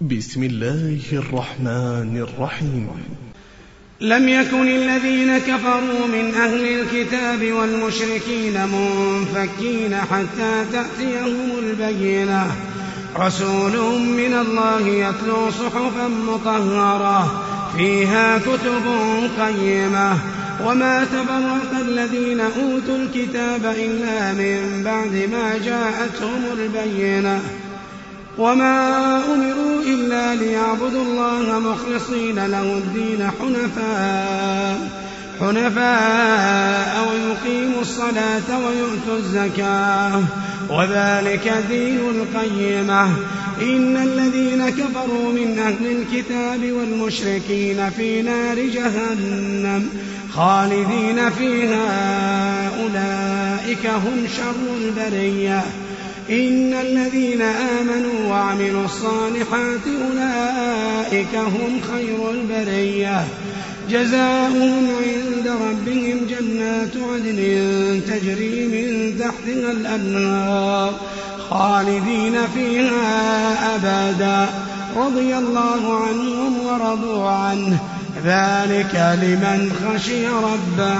بسم الله الرحمن الرحيم. لم يكن الذين كفروا من أهل الكتاب والمشركين منفكين حتى تأتيهم البينة. رسول من الله يتلو صحفا مطهرة فيها كتب قيمة. وما تفرق الذين أوتوا الكتاب إلا من بعد ما جاءتهم البينة. وما أمروا إلا ليعبدوا الله مخلصين له الدين حنفاء حنفاء ويقيموا الصلاة ويؤتوا الزكاة. وذلك دين القيمة. إن الذين كفروا من أهل الكتاب والمشركين في نار جهنم خالدين فيها أولئك هم شر البرية. إن الذين آمنوا وعملوا الصالحات أولئك هم خير البرية. جزاؤهم عند ربهم جنات عدن تجري من تحتها الأنهار خالدين فيها أبدا. رضي الله عنهم ورضوا عنه. ذلك لمن خشي ربه.